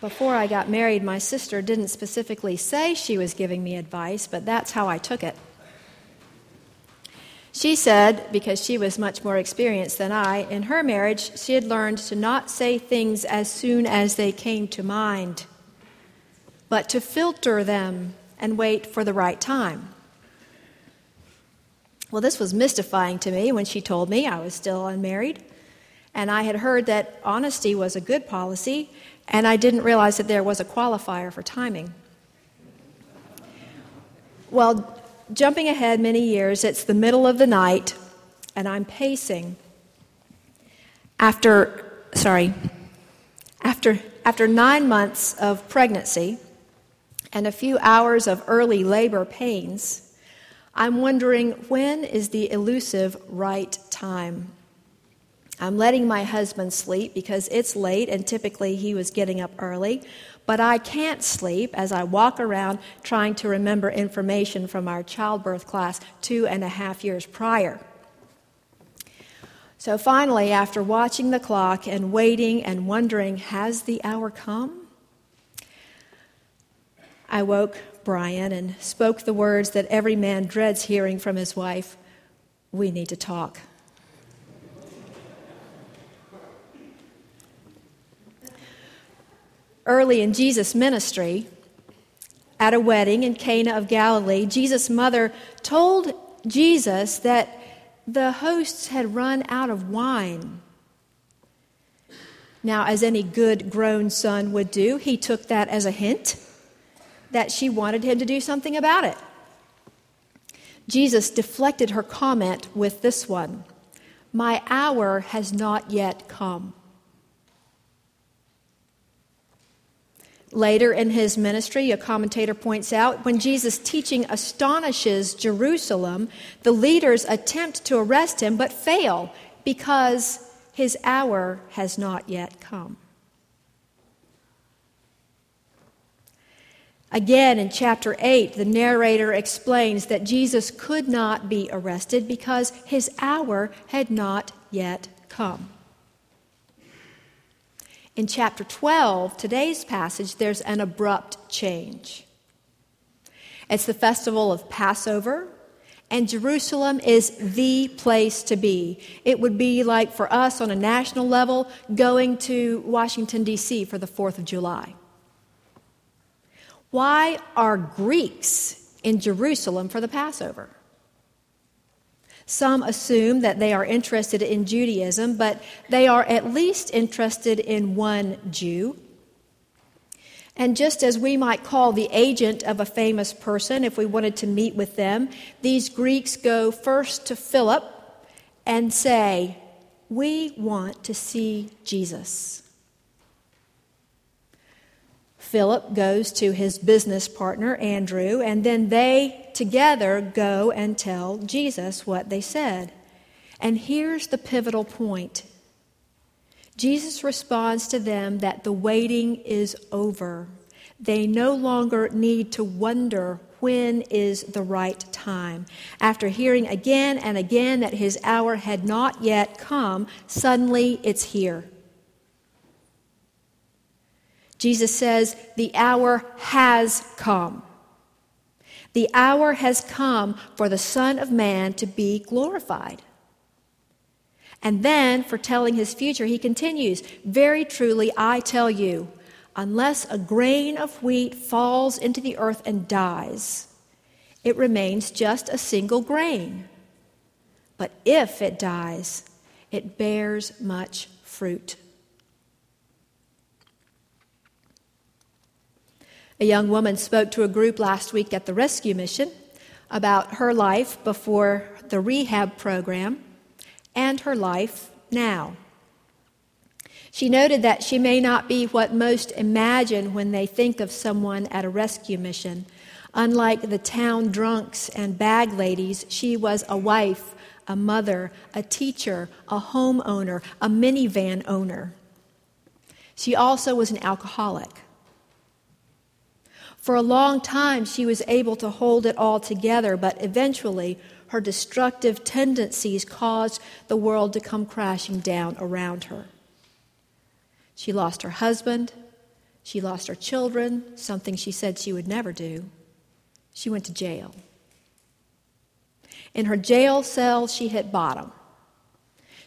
before I got married, my sister didn't specifically say she was giving me advice, but that's how I took it. She said, because she was much more experienced than I, in her marriage, she had learned to not say things as soon as they came to mind, but to filter them and wait for the right time. Well, this was mystifying to me when she told me I was still unmarried, and I had heard that honesty was a good policy, and I didn't realize that there was a qualifier for timing. Well, jumping ahead many years, it's the middle of the night, and I'm pacing. After, sorry, after, after nine months of pregnancy and a few hours of early labor pains, I'm wondering when is the elusive right time? I'm letting my husband sleep because it's late and typically he was getting up early. But I can't sleep as I walk around trying to remember information from our childbirth class two and a half years prior. So finally, after watching the clock and waiting and wondering, has the hour come? I woke Brian and spoke the words that every man dreads hearing from his wife We need to talk. Early in Jesus' ministry, at a wedding in Cana of Galilee, Jesus' mother told Jesus that the hosts had run out of wine. Now, as any good grown son would do, he took that as a hint that she wanted him to do something about it. Jesus deflected her comment with this one My hour has not yet come. Later in his ministry, a commentator points out when Jesus' teaching astonishes Jerusalem, the leaders attempt to arrest him but fail because his hour has not yet come. Again, in chapter 8, the narrator explains that Jesus could not be arrested because his hour had not yet come. In chapter 12, today's passage, there's an abrupt change. It's the festival of Passover, and Jerusalem is the place to be. It would be like for us on a national level going to Washington, D.C. for the 4th of July. Why are Greeks in Jerusalem for the Passover? Some assume that they are interested in Judaism, but they are at least interested in one Jew. And just as we might call the agent of a famous person if we wanted to meet with them, these Greeks go first to Philip and say, We want to see Jesus. Philip goes to his business partner, Andrew, and then they together go and tell Jesus what they said. And here's the pivotal point Jesus responds to them that the waiting is over. They no longer need to wonder when is the right time. After hearing again and again that his hour had not yet come, suddenly it's here. Jesus says, The hour has come. The hour has come for the Son of Man to be glorified. And then, for telling his future, he continues Very truly, I tell you, unless a grain of wheat falls into the earth and dies, it remains just a single grain. But if it dies, it bears much fruit. A young woman spoke to a group last week at the rescue mission about her life before the rehab program and her life now. She noted that she may not be what most imagine when they think of someone at a rescue mission. Unlike the town drunks and bag ladies, she was a wife, a mother, a teacher, a homeowner, a minivan owner. She also was an alcoholic. For a long time, she was able to hold it all together, but eventually, her destructive tendencies caused the world to come crashing down around her. She lost her husband. She lost her children, something she said she would never do. She went to jail. In her jail cell, she hit bottom.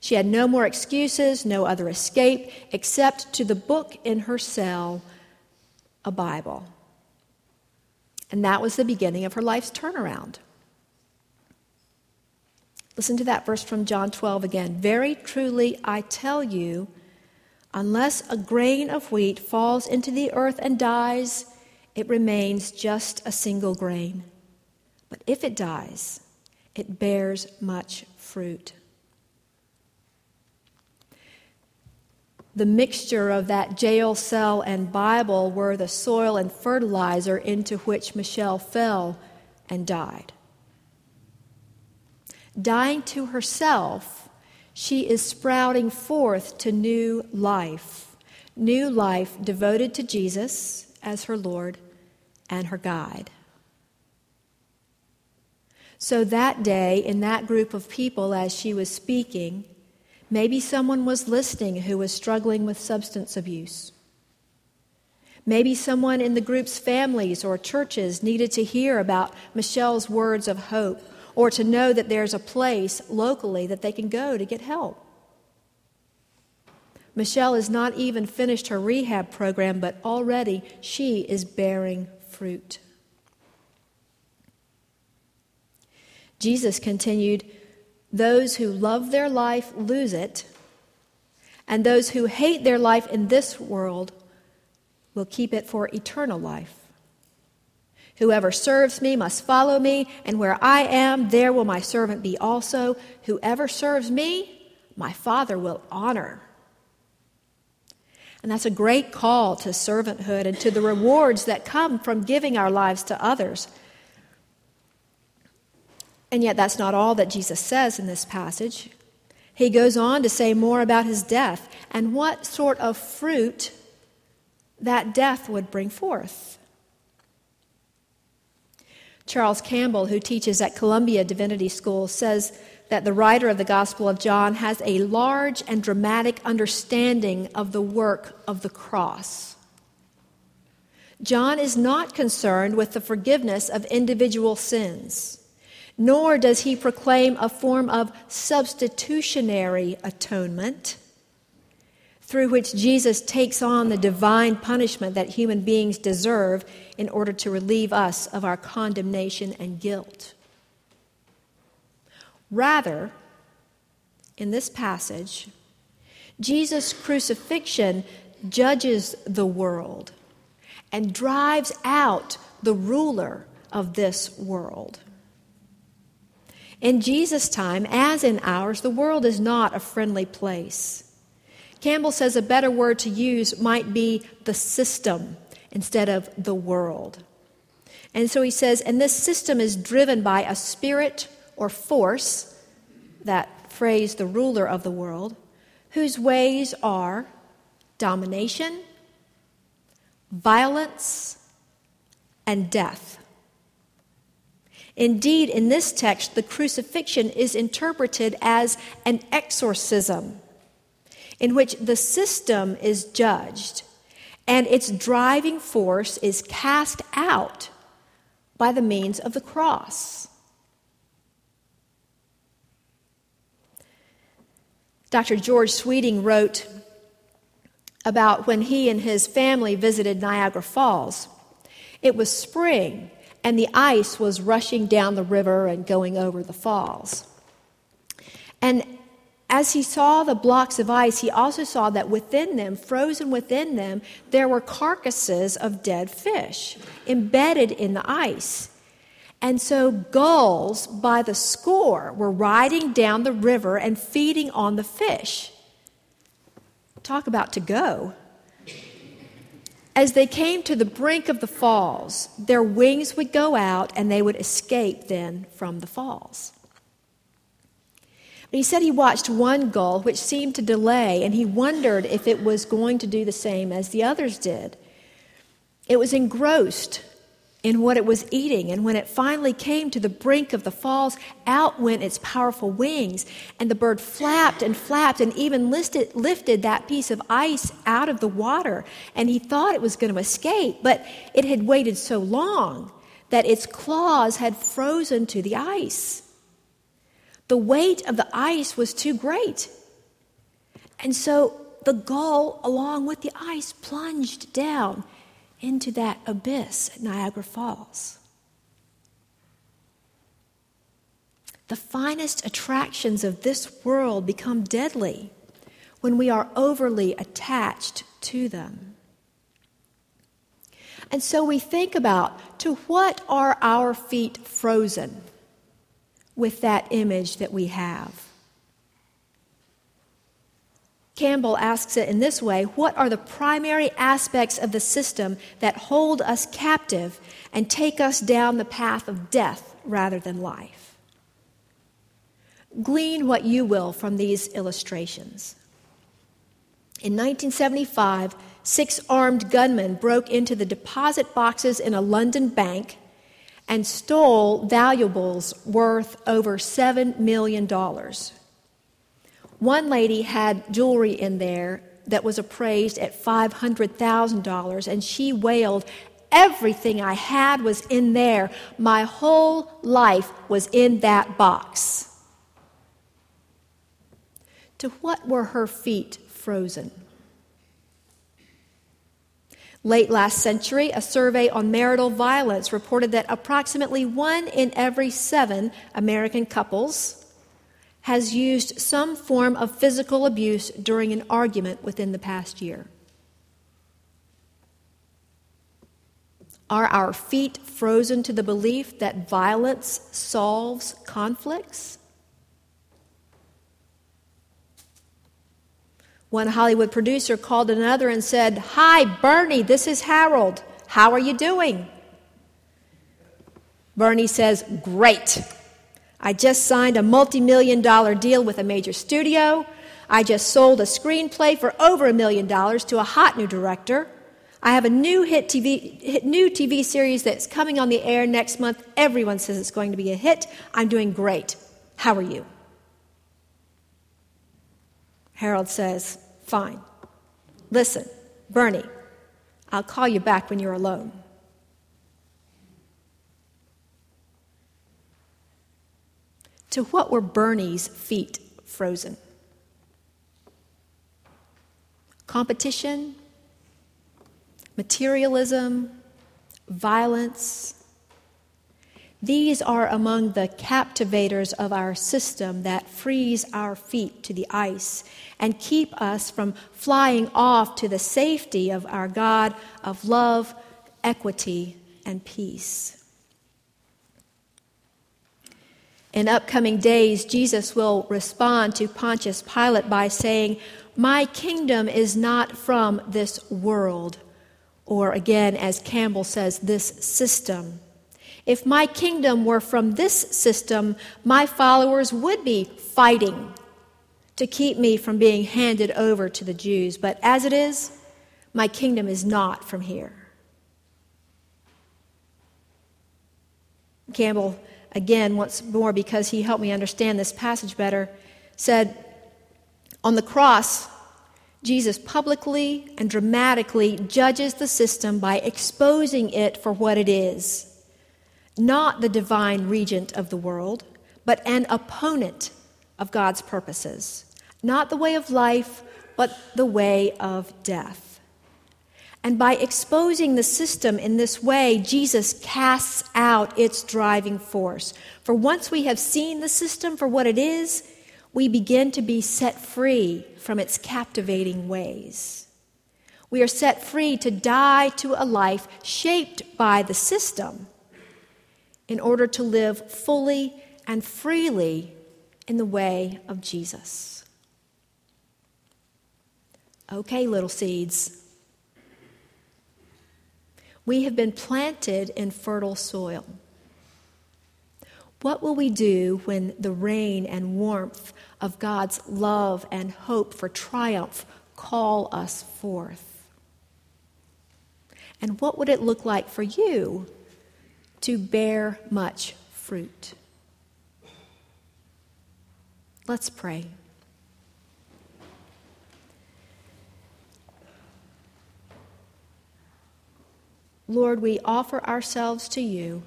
She had no more excuses, no other escape, except to the book in her cell, a Bible. And that was the beginning of her life's turnaround. Listen to that verse from John 12 again. Very truly, I tell you, unless a grain of wheat falls into the earth and dies, it remains just a single grain. But if it dies, it bears much fruit. The mixture of that jail cell and Bible were the soil and fertilizer into which Michelle fell and died. Dying to herself, she is sprouting forth to new life, new life devoted to Jesus as her Lord and her guide. So that day, in that group of people, as she was speaking, maybe someone was listening who was struggling with substance abuse. Maybe someone in the group's families or churches needed to hear about Michelle's words of hope or to know that there's a place locally that they can go to get help. Michelle has not even finished her rehab program, but already she is bearing fruit. Jesus continued, Those who love their life lose it, and those who hate their life in this world will keep it for eternal life. Whoever serves me must follow me, and where I am, there will my servant be also. Whoever serves me, my Father will honor. And that's a great call to servanthood and to the rewards that come from giving our lives to others. And yet, that's not all that Jesus says in this passage. He goes on to say more about his death and what sort of fruit that death would bring forth. Charles Campbell, who teaches at Columbia Divinity School, says that the writer of the Gospel of John has a large and dramatic understanding of the work of the cross. John is not concerned with the forgiveness of individual sins nor does he proclaim a form of substitutionary atonement through which Jesus takes on the divine punishment that human beings deserve in order to relieve us of our condemnation and guilt. Rather, in this passage, Jesus' crucifixion judges the world and drives out the ruler of this world. In Jesus' time, as in ours, the world is not a friendly place. Campbell says a better word to use might be the system instead of the world. And so he says, and this system is driven by a spirit or force, that phrase, the ruler of the world, whose ways are domination, violence, and death. Indeed, in this text, the crucifixion is interpreted as an exorcism in which the system is judged and its driving force is cast out by the means of the cross. Dr. George Sweeting wrote about when he and his family visited Niagara Falls. It was spring, and the ice was rushing down the river and going over the falls. And as he saw the blocks of ice, he also saw that within them, frozen within them, there were carcasses of dead fish embedded in the ice. And so gulls by the score were riding down the river and feeding on the fish. Talk about to go. As they came to the brink of the falls, their wings would go out and they would escape then from the falls. But he said he watched one gull which seemed to delay, and he wondered if it was going to do the same as the others did. It was engrossed in what it was eating. And when it finally came to the brink of the falls, out went its powerful wings. And the bird flapped and flapped and even lifted, lifted that piece of ice out of the water. And he thought it was going to escape, but it had waited so long that its claws had frozen to the ice. The weight of the ice was too great. And so the gull, along with the ice, plunged down into that abyss at Niagara Falls. The finest attractions of this world become deadly when we are overly attached to them. And so we think about to what are our feet frozen with that image that we have? Campbell asks it in this way What are the primary aspects of the system that hold us captive and take us down the path of death rather than life? Glean what you will from these illustrations. In 1975, six armed gunmen broke into the deposit boxes in a London bank and stole valuables worth over $7 million. One lady had jewelry in there that was appraised at $500,000, and she wailed, Everything I had was in there. My whole life was in that box. To what were her feet frozen? Late last century, a survey on marital violence reported that approximately one in every seven American couples has used some form of physical abuse during an argument within the past year? Are our feet frozen to the belief that violence solves conflicts? One Hollywood producer called another and said, Hi, Bernie, this is Harold. How are you doing? Bernie says, Great. I just signed a multi million dollar deal with a major studio. I just sold a screenplay for over a million dollars to a hot new director. I have a new hit TV, hit, new TV series that's coming on the air next month. Everyone says it's going to be a hit. I'm doing great. How are you? Harold says, Fine. Listen, Bernie, I'll call you back when you're alone. To what were Bernie's feet frozen? Competition, materialism, violence. These are among the captivators of our system that freeze our feet to the ice and keep us from flying off to the safety of our God of love, equity, and peace. In upcoming days, Jesus will respond to Pontius Pilate by saying, My kingdom is not from this world. Or again, as Campbell says, this system. If my kingdom were from this system, my followers would be fighting to keep me from being handed over to the Jews. But as it is, my kingdom is not from here. Campbell again once more because he helped me understand this passage better, said, On the cross, Jesus publicly and dramatically judges the system by exposing it for what it is not the divine regent of the world, but an opponent of God's purposes. Not the way of life, but the way of death. And by exposing the system in this way, Jesus casts out its driving force. For once we have seen the system for what it is, we begin to be set free from its captivating ways. We are set free to die to a life shaped by the system in order to live fully and freely in the way of Jesus. Okay, little seeds. We have been planted in fertile soil. What will we do when the rain and warmth of God's love and hope for triumph call us forth? And what would it look like for you to bear much fruit. Let's pray. Lord, we offer ourselves to you.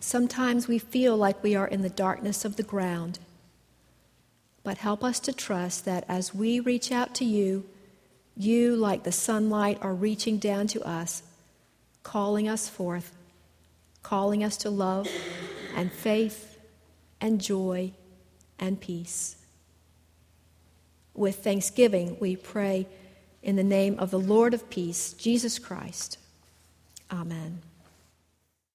Sometimes we feel like we are in the darkness of the ground, but help us to trust that as we reach out to you, you, like the sunlight, are reaching down to us, calling us forth, calling us to love and faith and joy and peace. With thanksgiving, we pray in the name of the Lord of peace, Jesus Christ. Amen.